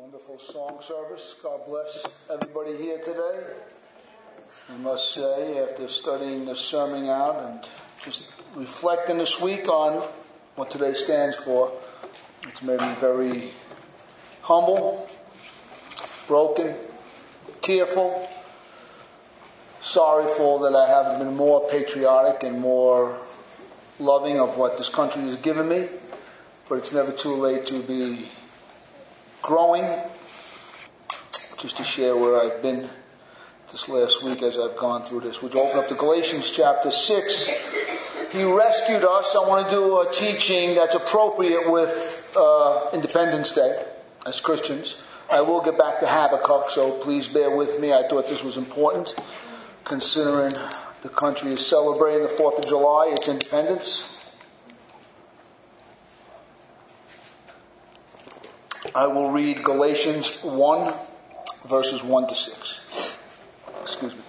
Wonderful song service. God bless everybody here today. I must say, after studying the sermon out and just reflecting this week on what today stands for, it's made me very humble, broken, tearful, sorrowful that I haven't been more patriotic and more loving of what this country has given me. But it's never too late to be growing. Just to share where I've been this last week as I've gone through this. Would you open up to Galatians chapter 6? He rescued us. I want to do a teaching that's appropriate with uh, Independence Day as Christians. I will get back to Habakkuk, so please bear with me. I thought this was important considering the country is celebrating the 4th of July, its independence. I will read Galatians 1, verses 1 to 6. Excuse me.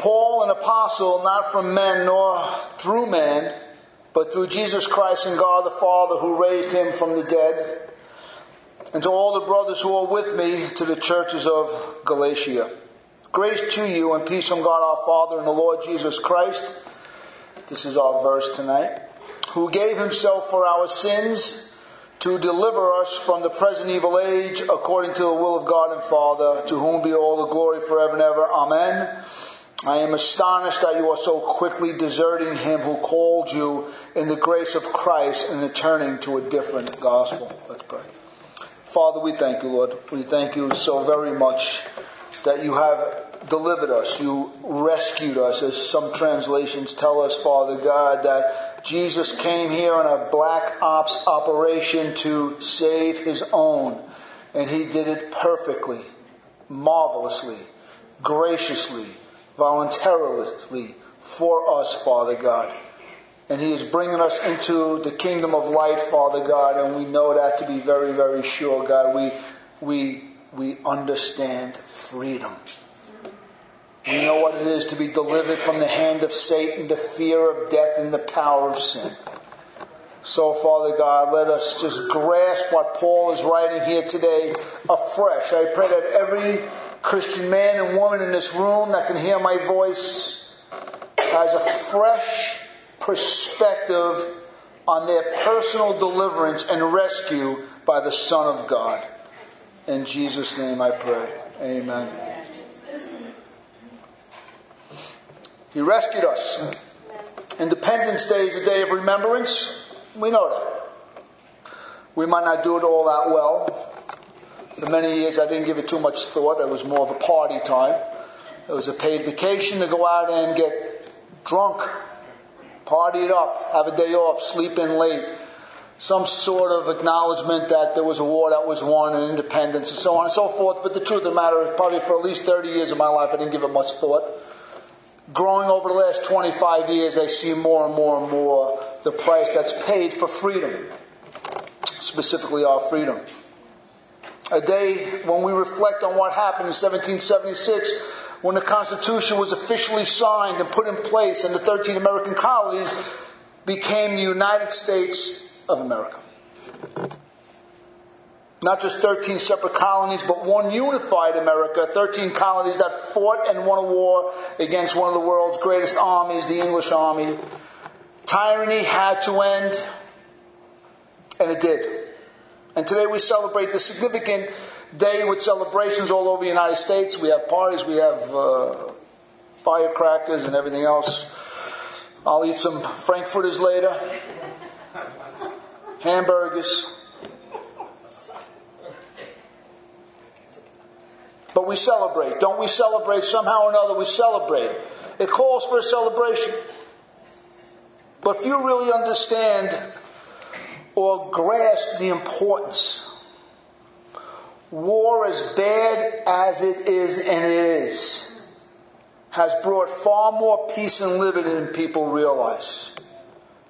Paul, an apostle, not from men nor through man, but through Jesus Christ and God the Father who raised him from the dead, and to all the brothers who are with me to the churches of Galatia. Grace to you and peace from God our Father and the Lord Jesus Christ. This is our verse tonight who gave himself for our sins to deliver us from the present evil age according to the will of God and Father, to whom be all the glory forever and ever. Amen. I am astonished that you are so quickly deserting him who called you in the grace of Christ and returning to a different gospel. Let's pray. Father, we thank you, Lord. We thank you so very much that you have delivered us. You rescued us, as some translations tell us, Father God, that Jesus came here on a black ops operation to save his own, and he did it perfectly, marvelously, graciously, voluntarily for us, Father God. And he is bringing us into the kingdom of light, Father God, and we know that to be very, very sure, God. We, we, we understand freedom. We know what it is to be delivered from the hand of Satan, the fear of death, and the power of sin. So, Father God, let us just grasp what Paul is writing here today afresh. I pray that every Christian man and woman in this room that can hear my voice has a fresh perspective on their personal deliverance and rescue by the Son of God. In Jesus' name I pray. Amen. He rescued us. Independence Day is a day of remembrance. We know that. We might not do it all that well. For many years, I didn't give it too much thought. It was more of a party time. It was a paid vacation to go out and get drunk, party it up, have a day off, sleep in late. Some sort of acknowledgement that there was a war that was won and independence and so on and so forth. But the truth of the matter is, probably for at least 30 years of my life, I didn't give it much thought growing over the last 25 years, I see more and more and more the price that's paid for freedom, specifically our freedom. A day when we reflect on what happened in 1776 when the Constitution was officially signed and put in place and the 13 American colonies became the United States of America. Not just 13 separate colonies, but one unified America. 13 colonies that fought and won a war against one of the world's greatest armies, the English army. Tyranny had to end, and it did. And today we celebrate the significant day with celebrations all over the United States. We have parties, we have uh, firecrackers and everything else. I'll eat some Frankfurters later, hamburgers. But we celebrate. Don't we celebrate? Somehow or another, we celebrate. It calls for a celebration. But few really understand or grasp the importance. War, as bad as it is, and it is, has brought far more peace and liberty than people realize.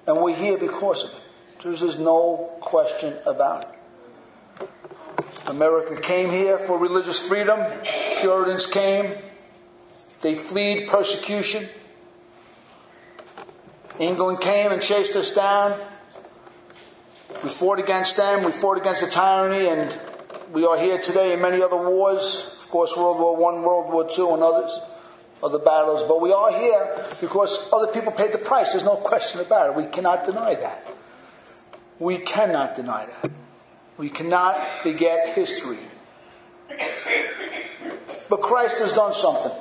And we're here because of it. There's no question about it. America came here for religious freedom. Puritans came. They fled persecution. England came and chased us down. We fought against them, we fought against the tyranny, and we are here today in many other wars. Of course, World War One, World War Two, and others, other battles. But we are here because other people paid the price. There's no question about it. We cannot deny that. We cannot deny that. We cannot forget history. But Christ has done something.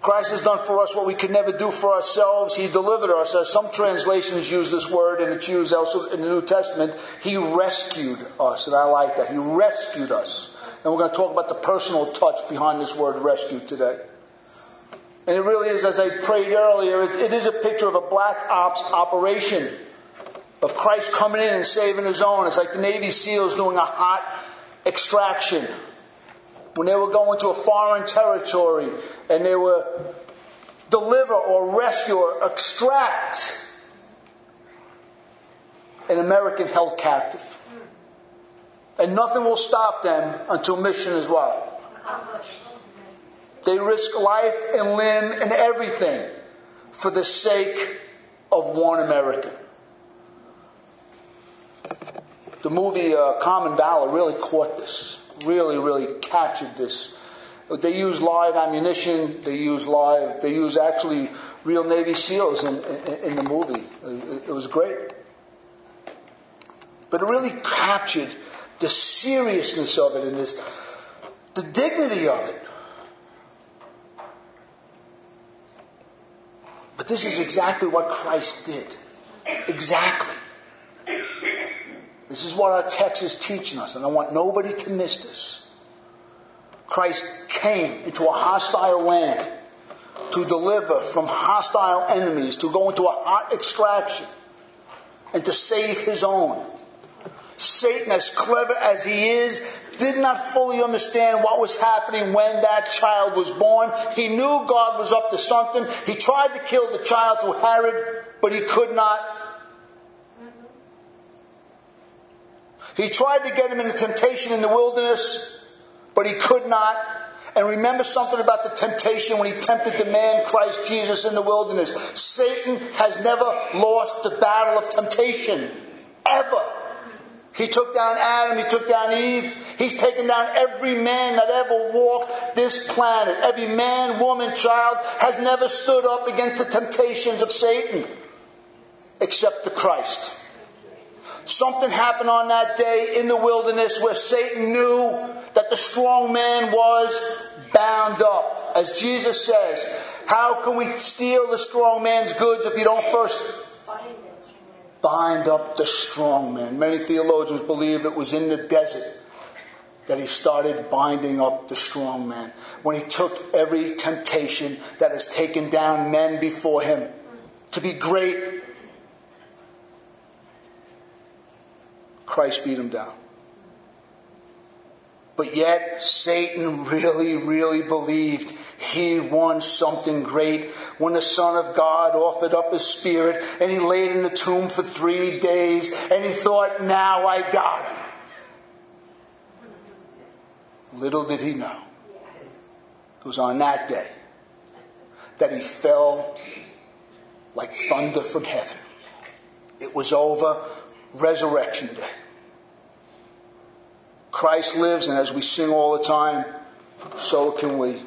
Christ has done for us what we could never do for ourselves. He delivered us. As some translations use this word, and it's used also in the New Testament, He rescued us. And I like that. He rescued us. And we're going to talk about the personal touch behind this word rescue today. And it really is, as I prayed earlier, it, it is a picture of a black ops operation of Christ coming in and saving his own. It's like the Navy SEALs doing a hot extraction. When they were going to a foreign territory and they were deliver or rescue or extract an American held captive. And nothing will stop them until mission is what? They risk life and limb and everything for the sake of one American. The movie uh, Common Valor really caught this, really, really captured this. They use live ammunition. They use live. They use actually real Navy SEALs in, in, in the movie. It, it was great, but it really captured the seriousness of it and this, the dignity of it. But this is exactly what Christ did. Exactly. This is what our text is teaching us, and I want nobody to miss this. Christ came into a hostile land to deliver from hostile enemies, to go into a hot extraction, and to save his own. Satan, as clever as he is, did not fully understand what was happening when that child was born. He knew God was up to something. He tried to kill the child through Herod, but he could not. He tried to get him into temptation in the wilderness, but he could not. And remember something about the temptation when he tempted the man Christ Jesus in the wilderness. Satan has never lost the battle of temptation. Ever. He took down Adam, he took down Eve, he's taken down every man that ever walked this planet. Every man, woman, child has never stood up against the temptations of Satan except the Christ. Something happened on that day in the wilderness where Satan knew that the strong man was bound up. As Jesus says, how can we steal the strong man's goods if you don't first bind up the strong man. Many theologians believe it was in the desert that he started binding up the strong man. When he took every temptation that has taken down men before him to be great, Christ beat him down. But yet, Satan really, really believed he won something great when the Son of God offered up his spirit and he laid in the tomb for three days and he thought, now I got him. Little did he know. It was on that day that he fell like thunder from heaven. It was over resurrection day. Christ lives, and as we sing all the time, so can we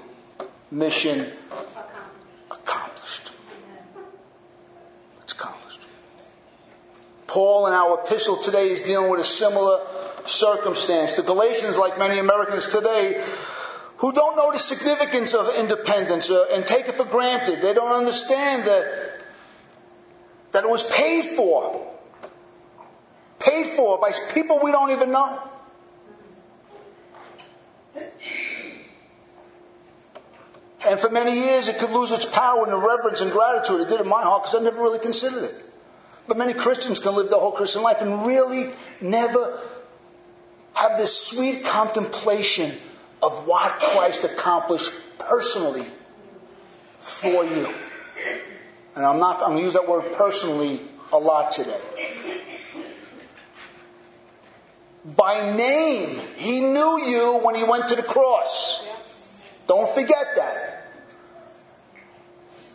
mission accomplished. It's accomplished. Paul in our epistle today is dealing with a similar circumstance. The Galatians, like many Americans today, who don't know the significance of independence uh, and take it for granted. They don't understand that, that it was paid for. Paid for by people we don't even know. And for many years, it could lose its power and the reverence and gratitude. It did in my heart because I never really considered it. But many Christians can live their whole Christian life and really never have this sweet contemplation of what Christ accomplished personally for you. And I'm not, I'm going to use that word personally a lot today. By name, he knew you when he went to the cross. Don't forget that.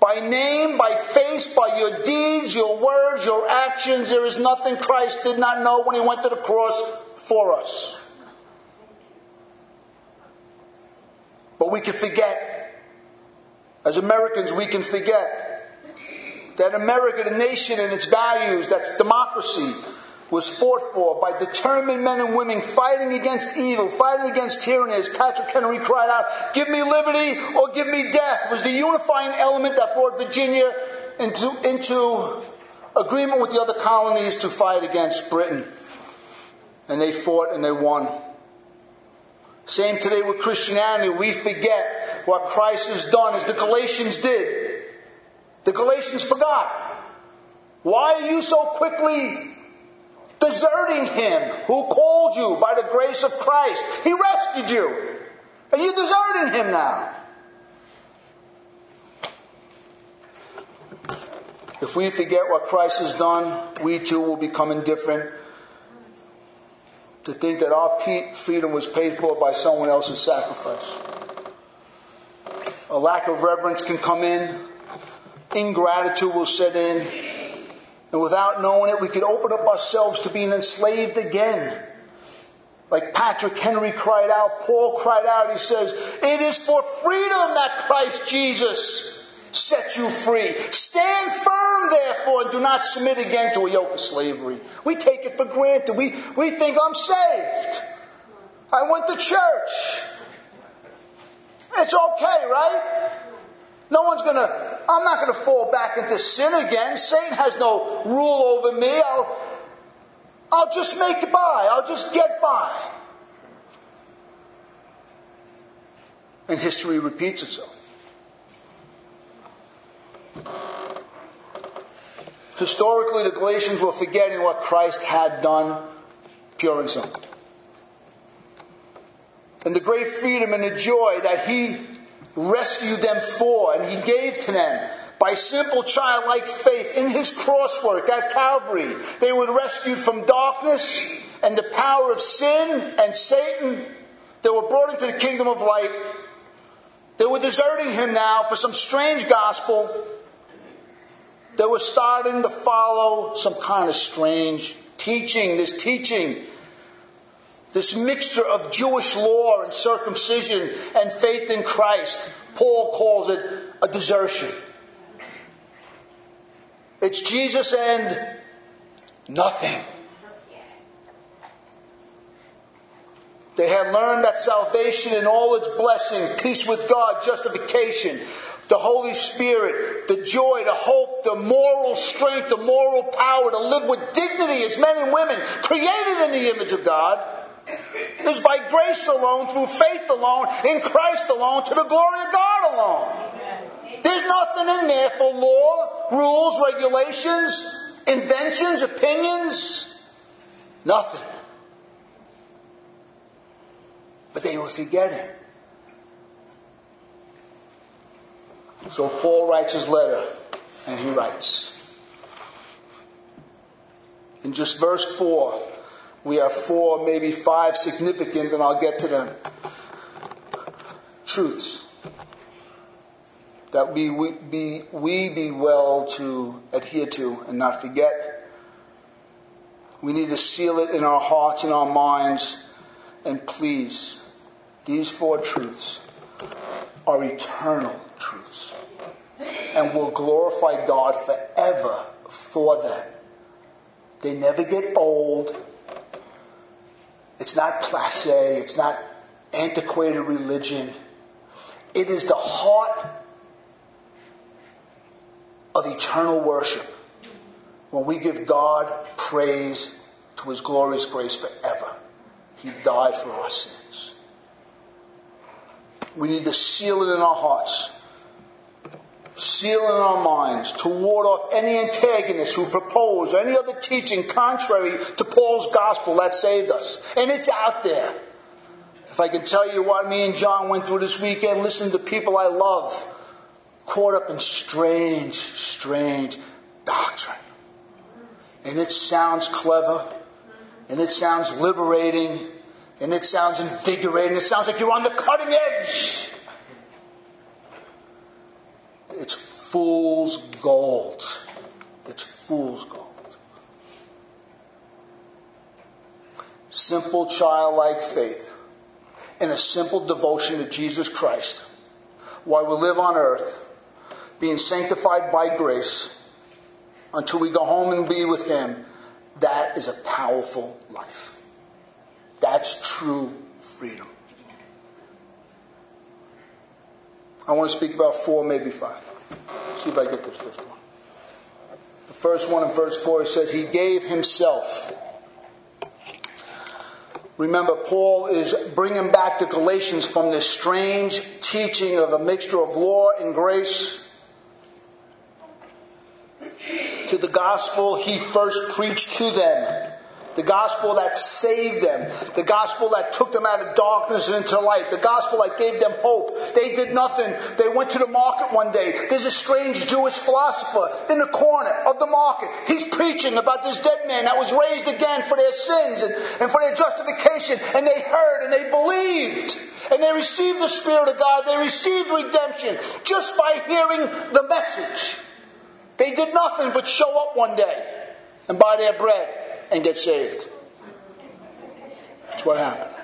By name, by face, by your deeds, your words, your actions. There is nothing Christ did not know when he went to the cross for us. But we can forget. As Americans, we can forget that America, the nation and its values, that's democracy, was fought for by determined men and women fighting against evil, fighting against tyranny. As Patrick Henry cried out, Give me liberty or give me death, was the unifying element that brought Virginia into, into agreement with the other colonies to fight against Britain. And they fought and they won. Same today with Christianity. We forget what Christ has done as the Galatians did. The Galatians forgot. Why are you so quickly deserting him who called you by the grace of Christ. He rescued you. And you're deserting him now. If we forget what Christ has done, we too will become indifferent. To think that our freedom was paid for by someone else's sacrifice. A lack of reverence can come in. Ingratitude will set in and without knowing it, we could open up ourselves to being enslaved again. Like Patrick Henry cried out, Paul cried out, he says, It is for freedom that Christ Jesus set you free. Stand firm, therefore, and do not submit again to a yoke of slavery. We take it for granted. We, we think I'm saved. I went to church. It's okay, right? No one's going to, I'm not going to fall back into sin again. Satan has no rule over me. I'll, I'll just make it by. I'll just get by. And history repeats itself. Historically, the Galatians were forgetting what Christ had done, pure and simple. And the great freedom and the joy that he rescued them for, and he gave to them by simple childlike faith in his crosswork at Calvary. They were rescued from darkness and the power of sin and Satan. They were brought into the kingdom of light. They were deserting him now for some strange gospel. They were starting to follow some kind of strange teaching, this teaching this mixture of Jewish law and circumcision and faith in Christ. Paul calls it a desertion. It's Jesus and nothing. They had learned that salvation and all its blessing, peace with God, justification, the Holy Spirit, the joy, the hope, the moral strength, the moral power to live with dignity as men and women created in the image of God is by grace alone, through faith alone, in Christ alone, to the glory of God alone. There's nothing in there for law, rules, regulations, inventions, opinions. Nothing. But they were forgetting. So Paul writes his letter, and he writes in just verse 4 we have four, maybe five significant, and I'll get to them. Truths that we, we, be, we be well to adhere to and not forget. We need to seal it in our hearts and our minds. And please, these four truths are eternal truths and will glorify God forever for them. They never get old. It's not passe, it's not antiquated religion. It is the heart of eternal worship when we give God praise to his glorious grace forever. He died for our sins. We need to seal it in our hearts seal in our minds to ward off any antagonists who propose any other teaching contrary to Paul's gospel that saved us. And it's out there. If I can tell you what me and John went through this weekend, listen to people I love caught up in strange, strange doctrine. And it sounds clever, and it sounds liberating, and it sounds invigorating. It sounds like you're on the cutting edge. It's fool's gold. It's fool's gold. Simple childlike faith and a simple devotion to Jesus Christ while we live on earth, being sanctified by grace until we go home and be with Him, that is a powerful life. That's true freedom. I want to speak about four, maybe five. See if I get to the fifth one. The first one in verse 4 it says, He gave Himself. Remember, Paul is bringing back the Galatians from this strange teaching of a mixture of law and grace to the gospel he first preached to them. The gospel that saved them. The gospel that took them out of darkness and into light. The gospel that gave them hope. They did nothing. They went to the market one day. There's a strange Jewish philosopher in the corner of the market. He's preaching about this dead man that was raised again for their sins and, and for their justification. And they heard and they believed. And they received the Spirit of God. They received redemption just by hearing the message. They did nothing but show up one day and buy their bread and get saved. That's what happened.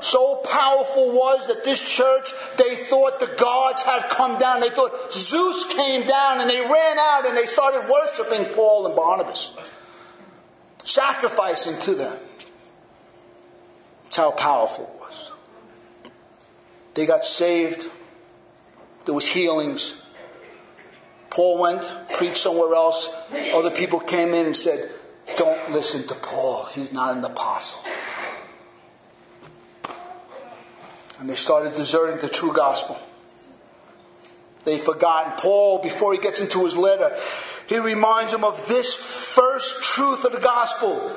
So powerful was that this church, they thought the gods had come down. They thought Zeus came down and they ran out and they started worshiping Paul and Barnabas, sacrificing to them. That's how powerful it was. They got saved. There was healings. Paul went, preached somewhere else. Other people came in and said, don't listen to Paul. He's not an apostle. And they started deserting the true gospel. They've forgotten. Paul, before he gets into his letter, he reminds them of this first truth of the gospel.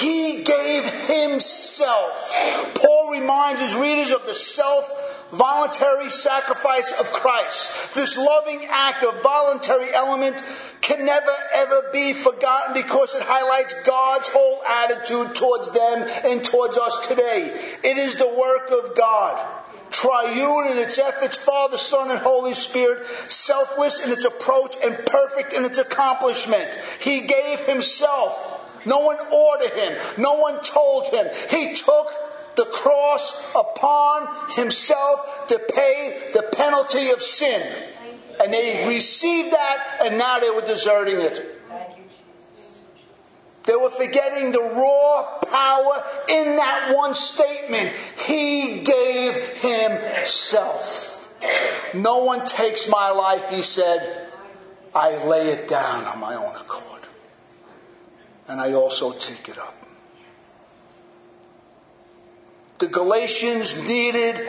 He gave himself. Paul reminds his readers of the self voluntary sacrifice of Christ. This loving act of voluntary element can never ever be forgotten because it highlights God's whole attitude towards them and towards us today. It is the work of God. Triune in its efforts, Father, Son, and Holy Spirit, selfless in its approach and perfect in its accomplishment. He gave Himself. No one ordered Him. No one told Him. He took the cross upon himself to pay the penalty of sin. And they received that, and now they were deserting it. They were forgetting the raw power in that one statement. He gave himself. No one takes my life, he said. I lay it down on my own accord. And I also take it up. The Galatians needed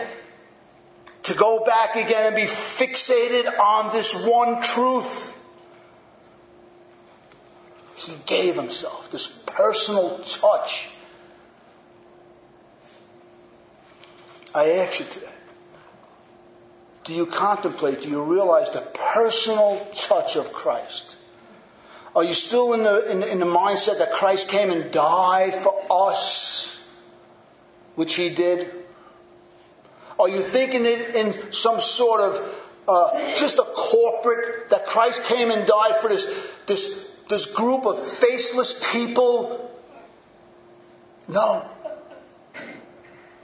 to go back again and be fixated on this one truth. He gave himself this personal touch. I ask you today do you contemplate, do you realize the personal touch of Christ? Are you still in the, in, in the mindset that Christ came and died for us? Which he did? Are you thinking it in some sort of uh, just a corporate that Christ came and died for this, this, this group of faceless people? No.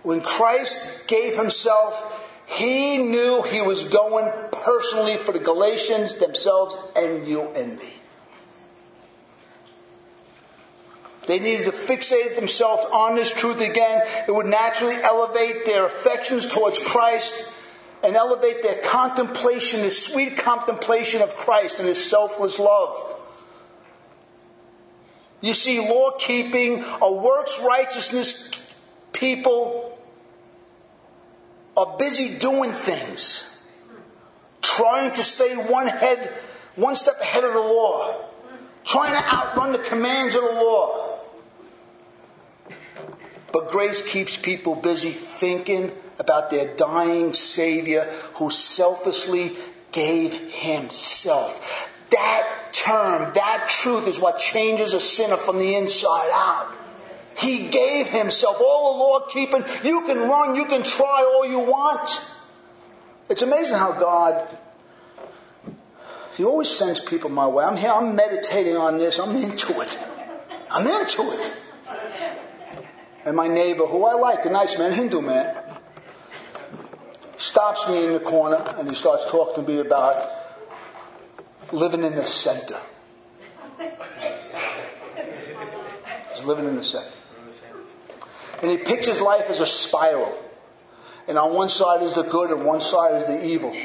When Christ gave himself, he knew he was going personally for the Galatians themselves and you and me. They needed to fixate themselves on this truth again. It would naturally elevate their affections towards Christ and elevate their contemplation, this sweet contemplation of Christ and his selfless love. You see, law keeping, a works righteousness people are busy doing things, trying to stay one head, one step ahead of the law, trying to outrun the commands of the law. But grace keeps people busy thinking about their dying Savior who selflessly gave Himself. That term, that truth is what changes a sinner from the inside out. He gave Himself. All the law keeping, you can run, you can try all you want. It's amazing how God He always sends people my way. I'm here, I'm meditating on this, I'm into it. I'm into it. And my neighbor, who I like, a nice man, Hindu man, stops me in the corner and he starts talking to me about living in the center. He's living in the center. And he pictures life as a spiral. And on one side is the good and one side is the evil.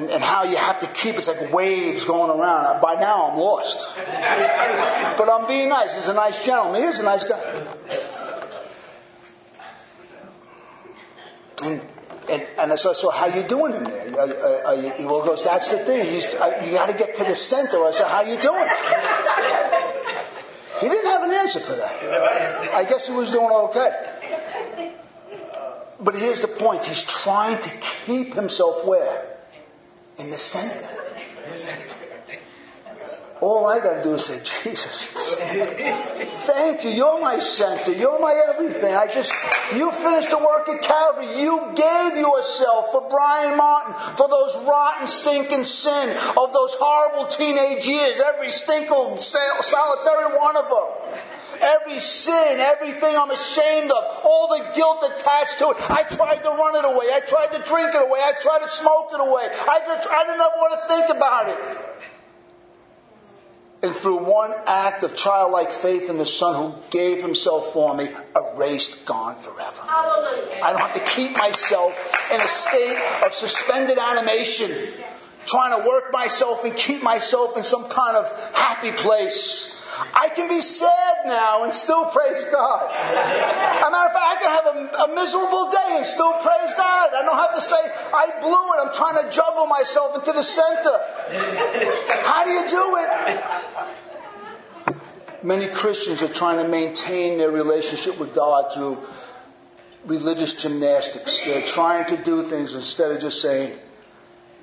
And, and how you have to keep it's like waves going around. By now I'm lost. but I'm being nice. He's a nice gentleman. He's a nice guy. And and, and so, so how you doing in there? Are, are, goes, that's the thing. He's, you got to get to the center. I said, how you doing? He didn't have an answer for that. I guess he was doing okay. But here's the point. He's trying to keep himself where? In the center. All I got to do is say, Jesus, thank you. You're my center. You're my everything. I just, you finished the work at Calvary. You gave yourself for Brian Martin, for those rotten, stinking sin of those horrible teenage years, every stinking, solitary one of them. Every sin, everything I'm ashamed of, all the guilt attached to it. I tried to run it away. I tried to drink it away. I tried to smoke it away. I, just, I didn't ever want to think about it. And through one act of childlike faith in the Son who gave himself for me, erased, gone forever. Hallelujah. I don't have to keep myself in a state of suspended animation, trying to work myself and keep myself in some kind of happy place. I can be sad now and still praise God. As a matter of fact, I can have a, a, miserable day and still praise God. I don't have to say, I blew it. I'm trying to juggle myself into the center. How do you do it? Many Christians are trying to maintain their relationship with God through religious gymnastics. They're trying to do things instead of just saying,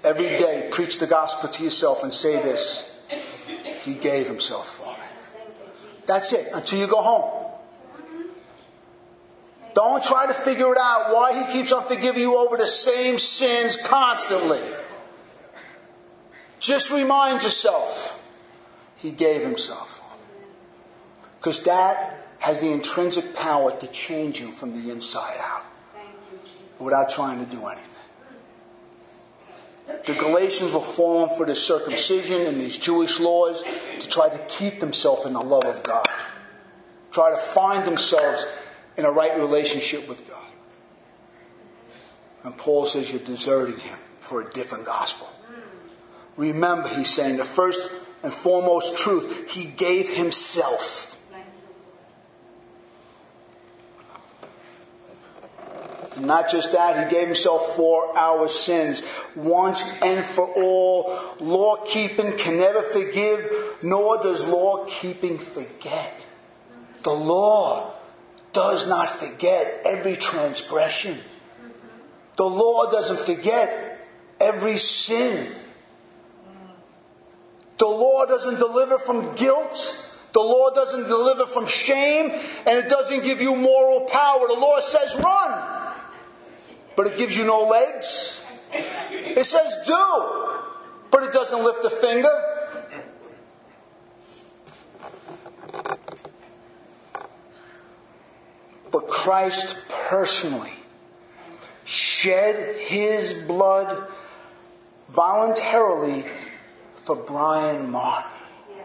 every day, preach the gospel to yourself and say this. He gave himself for. That's it, until you go home. Don't try to figure it out why he keeps on forgiving you over the same sins constantly. Just remind yourself, he gave himself. Because that has the intrinsic power to change you from the inside out without trying to do anything. The Galatians were falling for the circumcision and these Jewish laws to try to keep themselves in the love of God, try to find themselves in a right relationship with God. And Paul says you're deserting him for a different gospel. Remember, he's saying the first and foremost truth, he gave himself. Not just that, he gave himself for our sins once and for all. Law keeping can never forgive, nor does law keeping forget. The law does not forget every transgression. The law doesn't forget every sin. The law doesn't deliver from guilt. The law doesn't deliver from shame, and it doesn't give you moral power. The law says run but it gives you no legs. It says do, but it doesn't lift a finger. But Christ personally shed his blood voluntarily for Brian Martin.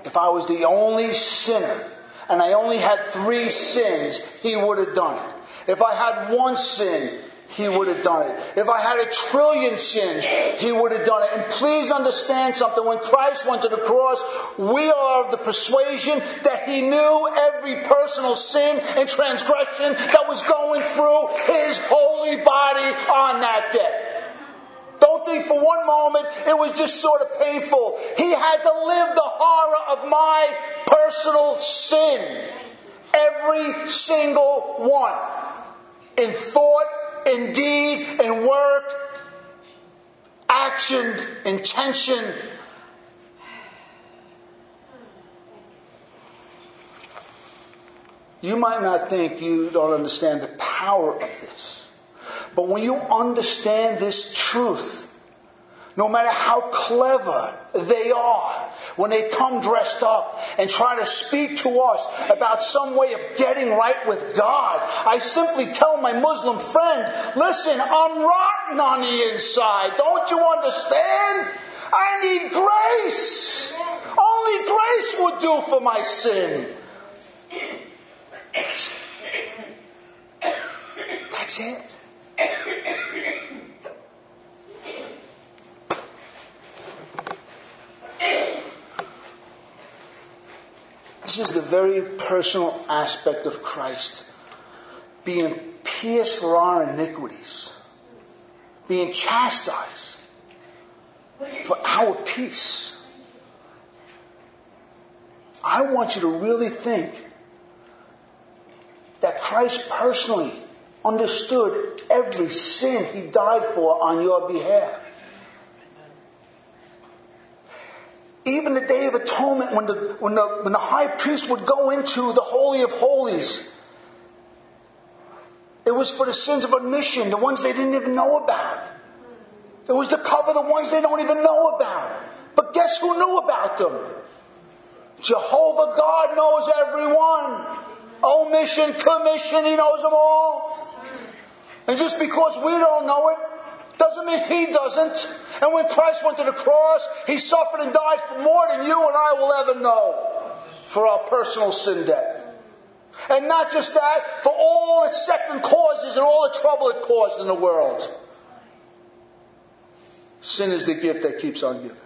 If I was the only sinner and I only had three sins, he would have done it. If I had one sin, he would have done it. If I had a trillion sins, he would have done it. And please understand something. When Christ went to the cross, we are of the persuasion that he knew every personal sin and transgression that was going through his holy body on that day. Don't think for one moment it was just sort of painful. He had to live the horror of my personal sin. Every single one. In thought, in deed, in work, action, intention. You might not think you don't understand the power of this. But when you understand this truth, no matter how clever they are, when they come dressed up and try to speak to us about some way of getting right with God, I simply tell my Muslim friend, listen, I'm rotten on the inside. Don't you understand? I need grace. Only grace would do for my sin. That's it. This is the very personal aspect of Christ. Being pierced for our iniquities, being chastised for our peace. I want you to really think that Christ personally understood every sin he died for on your behalf. Even the Day of Atonement, when the, when the, when the high priest would go into the Holy of Holies, it was for the sins of omission, the ones they didn't even know about. It was to cover the ones they don't even know about. But guess who knew about them? Jehovah God knows everyone. Omission, commission, He knows them all. And just because we don't know it, doesn't mean He doesn't. And when Christ went to the cross, He suffered and died for more than you and I will ever know for our personal sin debt. And not just that, for all its second causes and all the trouble it caused in the world. Sin is the gift that keeps on giving.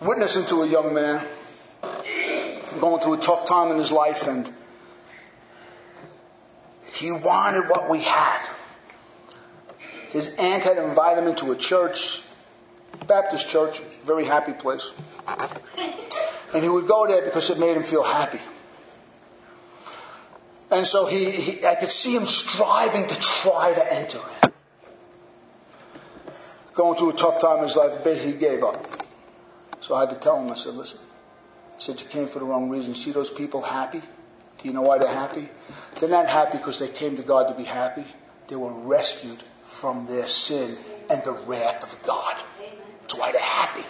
Witnessing to a young man going through a tough time in his life and he wanted what we had. His aunt had invited him into a church, Baptist church, very happy place. And he would go there because it made him feel happy. And so he, he I could see him striving to try to enter it. Going through a tough time in his life, he gave up. So I had to tell him, I said, listen, said, you came for the wrong reason. See those people happy? Do you know why they're happy? They're not happy because they came to God to be happy. They were rescued from their sin and the wrath of God. That's why they're happy.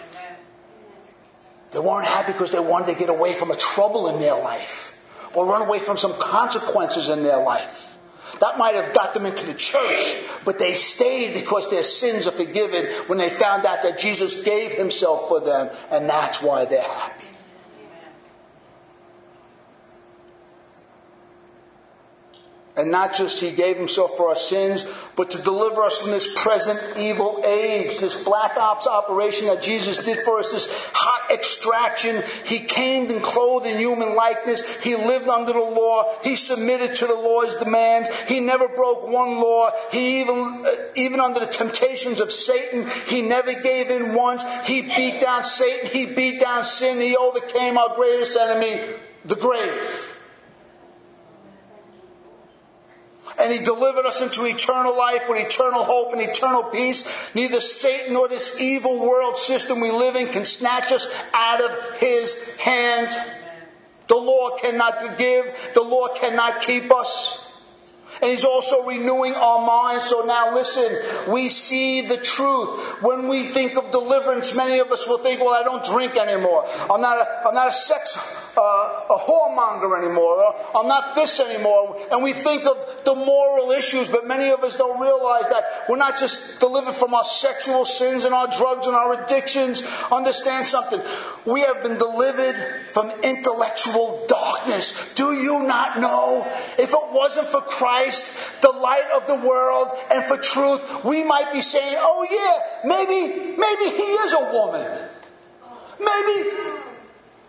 They weren't happy because they wanted to get away from a trouble in their life or run away from some consequences in their life. That might have got them into the church, but they stayed because their sins are forgiven when they found out that Jesus gave himself for them, and that's why they're happy. And not just he gave himself for our sins, but to deliver us from this present evil age, this black ops operation that Jesus did for us, this hot extraction. He came and clothed in human likeness. He lived under the law. He submitted to the law's demands. He never broke one law. He even, uh, even under the temptations of Satan, he never gave in once. He beat down Satan. He beat down sin. He overcame our greatest enemy, the grave. And he delivered us into eternal life with eternal hope and eternal peace. Neither Satan nor this evil world system we live in can snatch us out of his hand. The law cannot give, the law cannot keep us. And he's also renewing our minds. So now listen, we see the truth. When we think of deliverance, many of us will think, well, I don't drink anymore. I'm not a, I'm not a sex, uh, a whoremonger anymore. I'm not this anymore. And we think of the moral issues, but many of us don't realize that we're not just delivered from our sexual sins and our drugs and our addictions. Understand something. We have been delivered from intellectual darkness. Do you not know? If it wasn't for Christ, the light of the world, and for truth, we might be saying, oh yeah, maybe, maybe he is a woman. Maybe,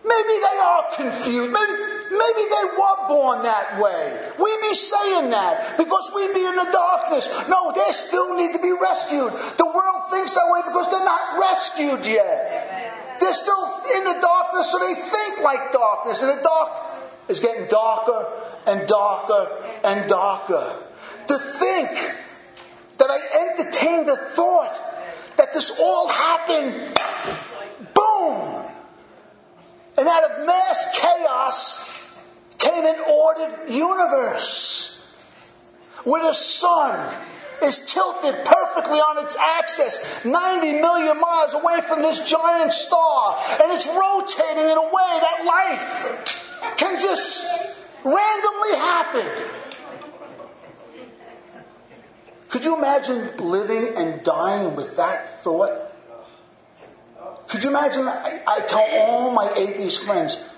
maybe they are confused. Maybe, maybe they were born that way. We be saying that because we be in the darkness. No, they still need to be rescued. The world thinks that way because they're not rescued yet. They're still in the darkness, so they think like darkness. And the dark is getting darker and darker and darker. To think that I entertained the thought that this all happened! And out of mass chaos came an ordered universe. where the sun is tilted perfectly on its axis 90 million miles away from this giant star, and it's rotating in a way that life can just randomly happen. Could you imagine living and dying with that thought? Could you imagine? I, I tell all my atheist friends,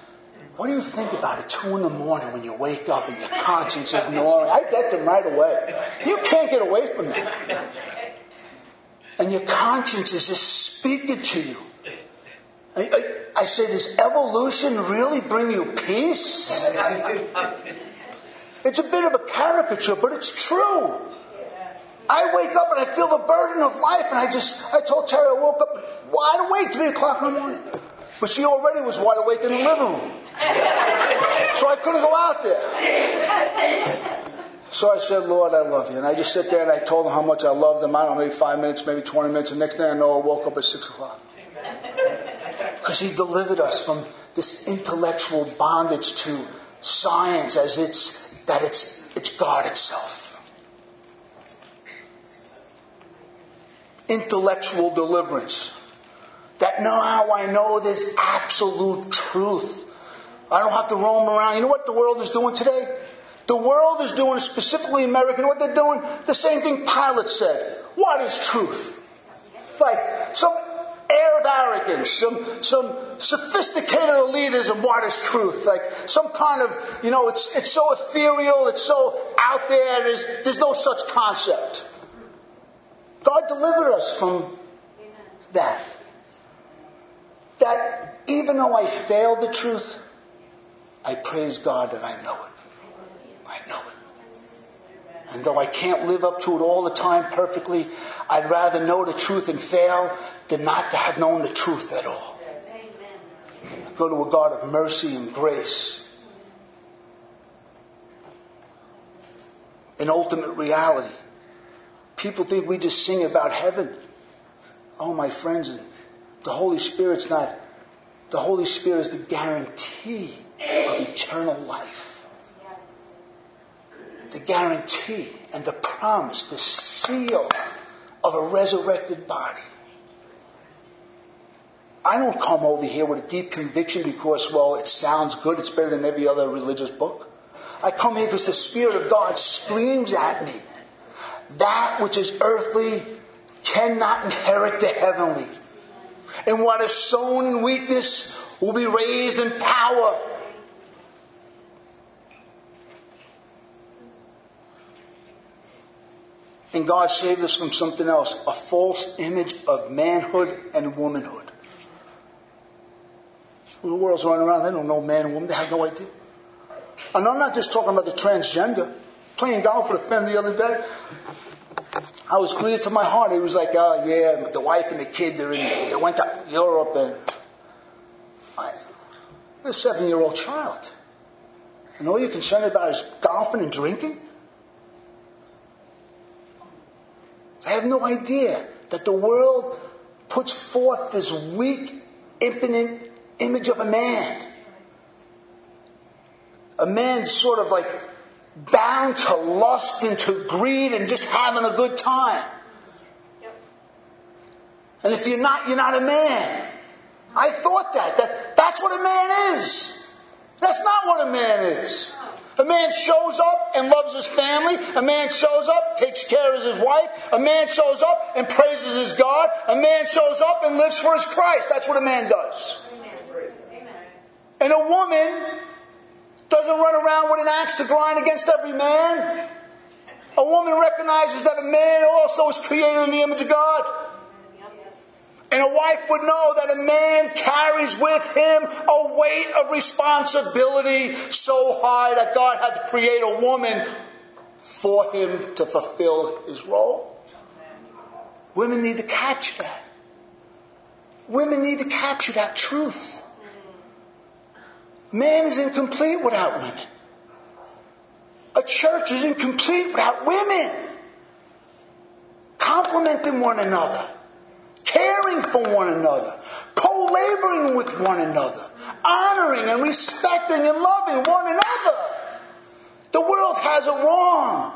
what do you think about at two in the morning when you wake up and your conscience is gnawing? I get them right away. You can't get away from that. And your conscience is just speaking to you. I, I, I say, does evolution really bring you peace? It's a bit of a caricature, but it's true. I wake up and I feel the burden of life, and I just, I told Terry I woke up wide awake, 3 o'clock in the morning. But she already was wide awake in the living room. So I couldn't go out there. So I said, Lord, I love you. And I just sit there and I told him how much I loved him. I don't know, maybe five minutes, maybe 20 minutes. And next thing I know, I woke up at 6 o'clock. Because he delivered us from this intellectual bondage to science as it's, that it's, it's God itself. Intellectual deliverance. That now I know this absolute truth. I don't have to roam around. You know what the world is doing today? The world is doing, specifically America, you know what they're doing? The same thing Pilate said. What is truth? Like some air of arrogance, some, some sophisticated elitism. What is truth? Like some kind of, you know, it's, it's so ethereal, it's so out there, there's, there's no such concept. God delivered us from that that even though I failed the truth, I praise God that I know it. I know it. And though I can't live up to it all the time perfectly, I'd rather know the truth and fail than not to have known the truth at all. I go to a God of mercy and grace. An ultimate reality. People think we just sing about heaven. Oh, my friends, the Holy Spirit's not, the Holy Spirit is the guarantee of eternal life. The guarantee and the promise, the seal of a resurrected body. I don't come over here with a deep conviction because, well, it sounds good, it's better than every other religious book. I come here because the Spirit of God screams at me. That which is earthly cannot inherit the heavenly. And what is sown in weakness will be raised in power. And God saved us from something else a false image of manhood and womanhood. The world's running around, they don't know man and woman, they have no idea. And I'm not just talking about the transgender. Playing golf with a friend the other day, I was clear to my heart. It was like, oh yeah, the wife and the kid, they're in, they went to Europe and I, a seven year old child. And all you're concerned about is golfing and drinking? They have no idea that the world puts forth this weak, impotent image of a man. A man sort of like bound to lust and to greed and just having a good time. And if you're not, you're not a man. I thought that. that that's what a man is. That's not what a man is. A man shows up and loves his family. A man shows up, takes care of his wife. A man shows up and praises his God. A man shows up and lives for his Christ. That's what a man does. And a woman doesn't run around with an axe to grind against every man. A woman recognizes that a man also is created in the image of God. And a wife would know that a man carries with him a weight of responsibility so high that God had to create a woman for him to fulfill his role. Women need to capture that. Women need to capture that truth. Man is incomplete without women. A church is incomplete without women. Complementing one another, caring for one another, co laboring with one another, honoring and respecting and loving one another. The world has it wrong.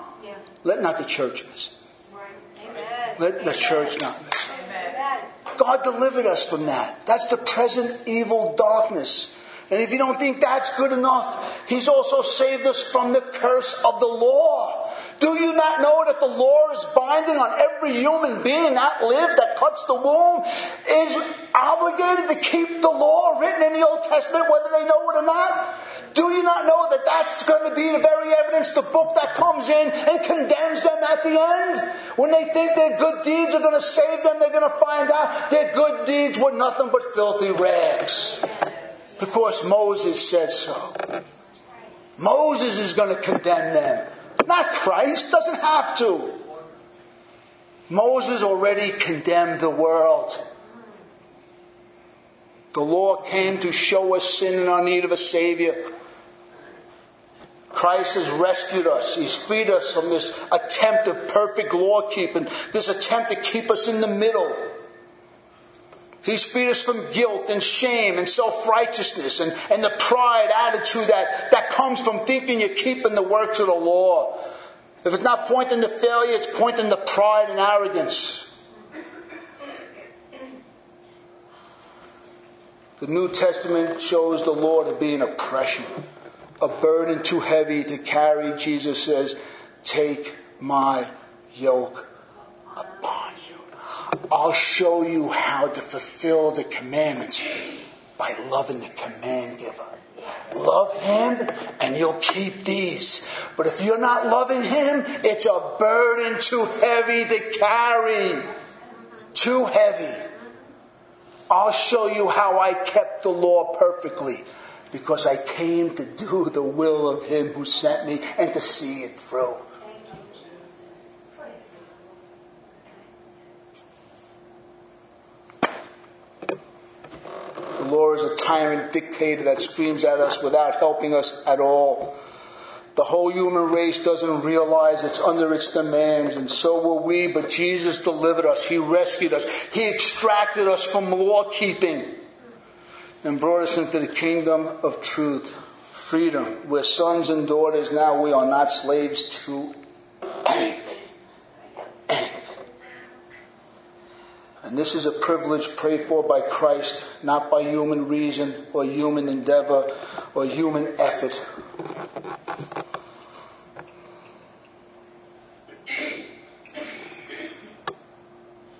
Let not the church miss it. Let the church not miss it. God delivered us from that. That's the present evil darkness. And if you don't think that's good enough, He's also saved us from the curse of the law. Do you not know that the law is binding on every human being that lives, that cuts the womb, is obligated to keep the law written in the Old Testament, whether they know it or not? Do you not know that that's going to be the very evidence, the book that comes in and condemns them at the end? When they think their good deeds are going to save them, they're going to find out their good deeds were nothing but filthy rags. Because Moses said so. Moses is going to condemn them. Not Christ, doesn't have to. Moses already condemned the world. The law came to show us sin and our need of a Savior. Christ has rescued us. He's freed us from this attempt of perfect law keeping, this attempt to keep us in the middle. He's freed us from guilt and shame and self righteousness and, and the pride attitude that, that comes from thinking you're keeping the works of the law. If it's not pointing to failure, it's pointing to pride and arrogance. The New Testament shows the law to be an oppression a burden too heavy to carry, Jesus says, Take my yoke. I'll show you how to fulfill the commandments by loving the command giver. Love him and you'll keep these. But if you're not loving him, it's a burden too heavy to carry. Too heavy. I'll show you how I kept the law perfectly because I came to do the will of Him who sent me and to see it through. Lord is a tyrant dictator that screams at us without helping us at all. The whole human race doesn't realize it's under its demands, and so will we, but Jesus delivered us. He rescued us. He extracted us from law keeping and brought us into the kingdom of truth, freedom. We're sons and daughters now. We are not slaves to anything. Anything. And this is a privilege prayed for by Christ, not by human reason or human endeavor or human effort.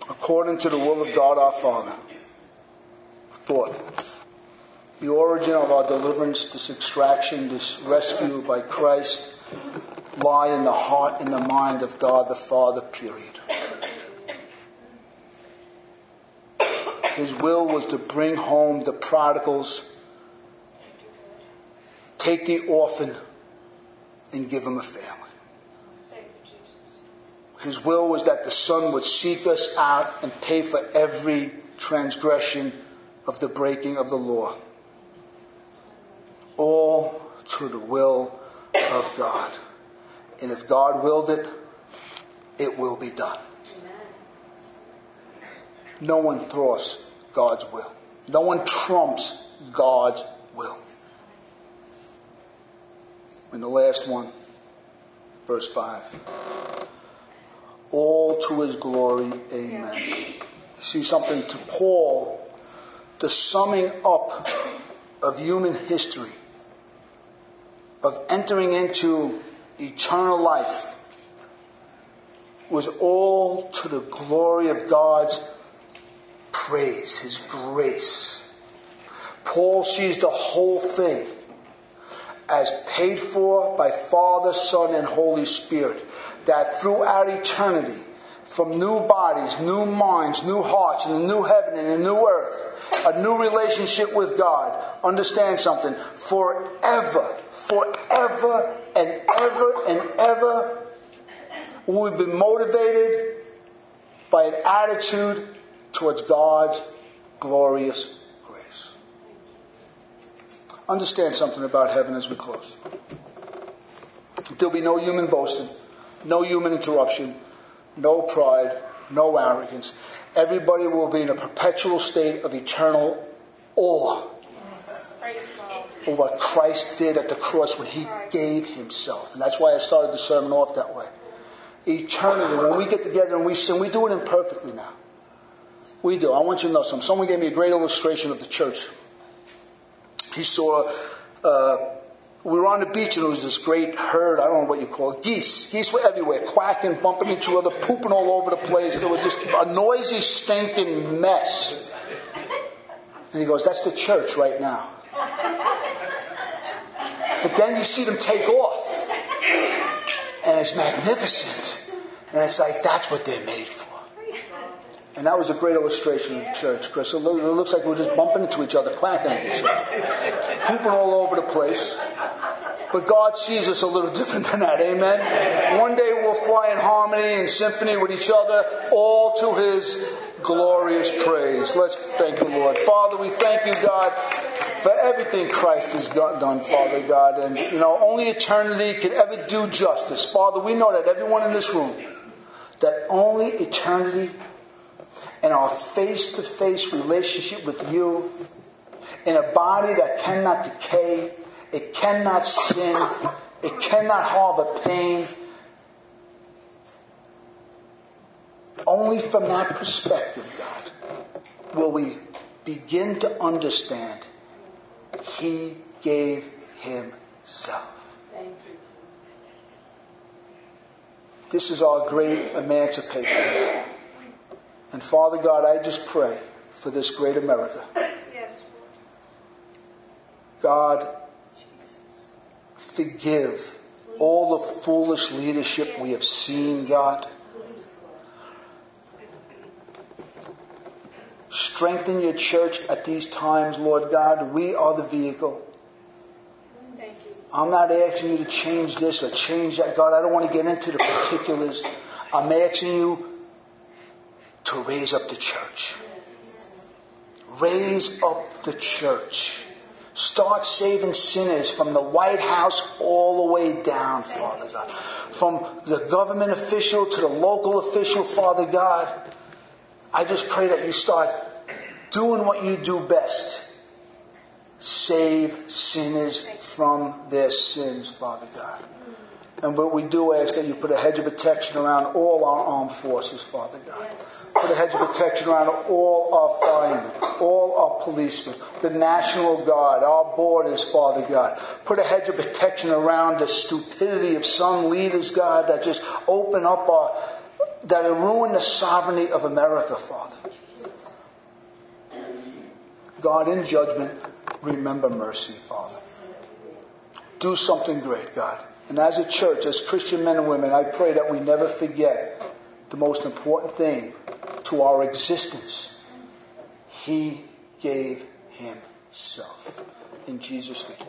According to the will of God our Father. Fourth, the origin of our deliverance, this extraction, this rescue by Christ, lie in the heart and the mind of God the Father, period. His will was to bring home the prodigals, take the orphan, and give him a family. His will was that the Son would seek us out and pay for every transgression of the breaking of the law all to the will of God. And if God willed it, it will be done. No one thwarts God's will. No one trumps God's will. And the last one, verse 5. All to his glory, amen. See something to Paul, the summing up of human history of entering into eternal life was all to the glory of God's praise, His grace. Paul sees the whole thing as paid for by Father, Son, and Holy Spirit, that throughout eternity, from new bodies, new minds, new hearts, and a new heaven and a new earth, a new relationship with God, understand something, forever forever and ever and ever. We've been motivated by an attitude towards God's glorious grace. Understand something about heaven as we close. There'll be no human boasting, no human interruption, no pride, no arrogance. Everybody will be in a perpetual state of eternal awe for what Christ did at the cross when he gave himself. And that's why I started the sermon off that way. eternity. When we get together and we sing, we do it imperfectly now. We do. I want you to know something. Someone gave me a great illustration of the church. He saw, uh, we were on the beach and there was this great herd, I don't know what you call it, geese. Geese were everywhere, quacking, bumping each other, pooping all over the place. They were just a noisy, stinking mess. And he goes, that's the church right now. But then you see them take off. And it's magnificent. And it's like, that's what they're made for. And that was a great illustration of the church, Chris. It looks like we're just bumping into each other, clacking at each other, pooping all over the place. But God sees us a little different than that, amen? One day we'll fly in harmony and symphony with each other, all to His glorious praise. Let's thank the Lord. Father, we thank you, God, for everything Christ has done, Father God. And, you know, only eternity can ever do justice. Father, we know that everyone in this room, that only eternity and our face to face relationship with you in a body that cannot decay, it cannot sin, it cannot harbor pain. Only from that perspective, God, will we begin to understand He gave Himself. This is our great emancipation. And Father God, I just pray for this great America. Yes. God, forgive all the foolish leadership we have seen, God. Strengthen your church at these times, Lord God. We are the vehicle. I'm not asking you to change this or change that, God. I don't want to get into the particulars. I'm asking you to raise up the church. Raise up the church. Start saving sinners from the White House all the way down, Father God. From the government official to the local official, Father God. I just pray that you start doing what you do best. Save sinners from their sins, Father God. And what we do ask that you put a hedge of protection around all our armed forces, Father God. Put a hedge of protection around all our firemen, all our policemen, the National Guard, our borders, Father God. Put a hedge of protection around the stupidity of some leaders, God, that just open up our, that ruin the sovereignty of America, Father. God, in judgment, remember mercy, Father. Do something great, God. And as a church, as Christian men and women, I pray that we never forget the most important thing to our existence. He gave himself. In Jesus' name.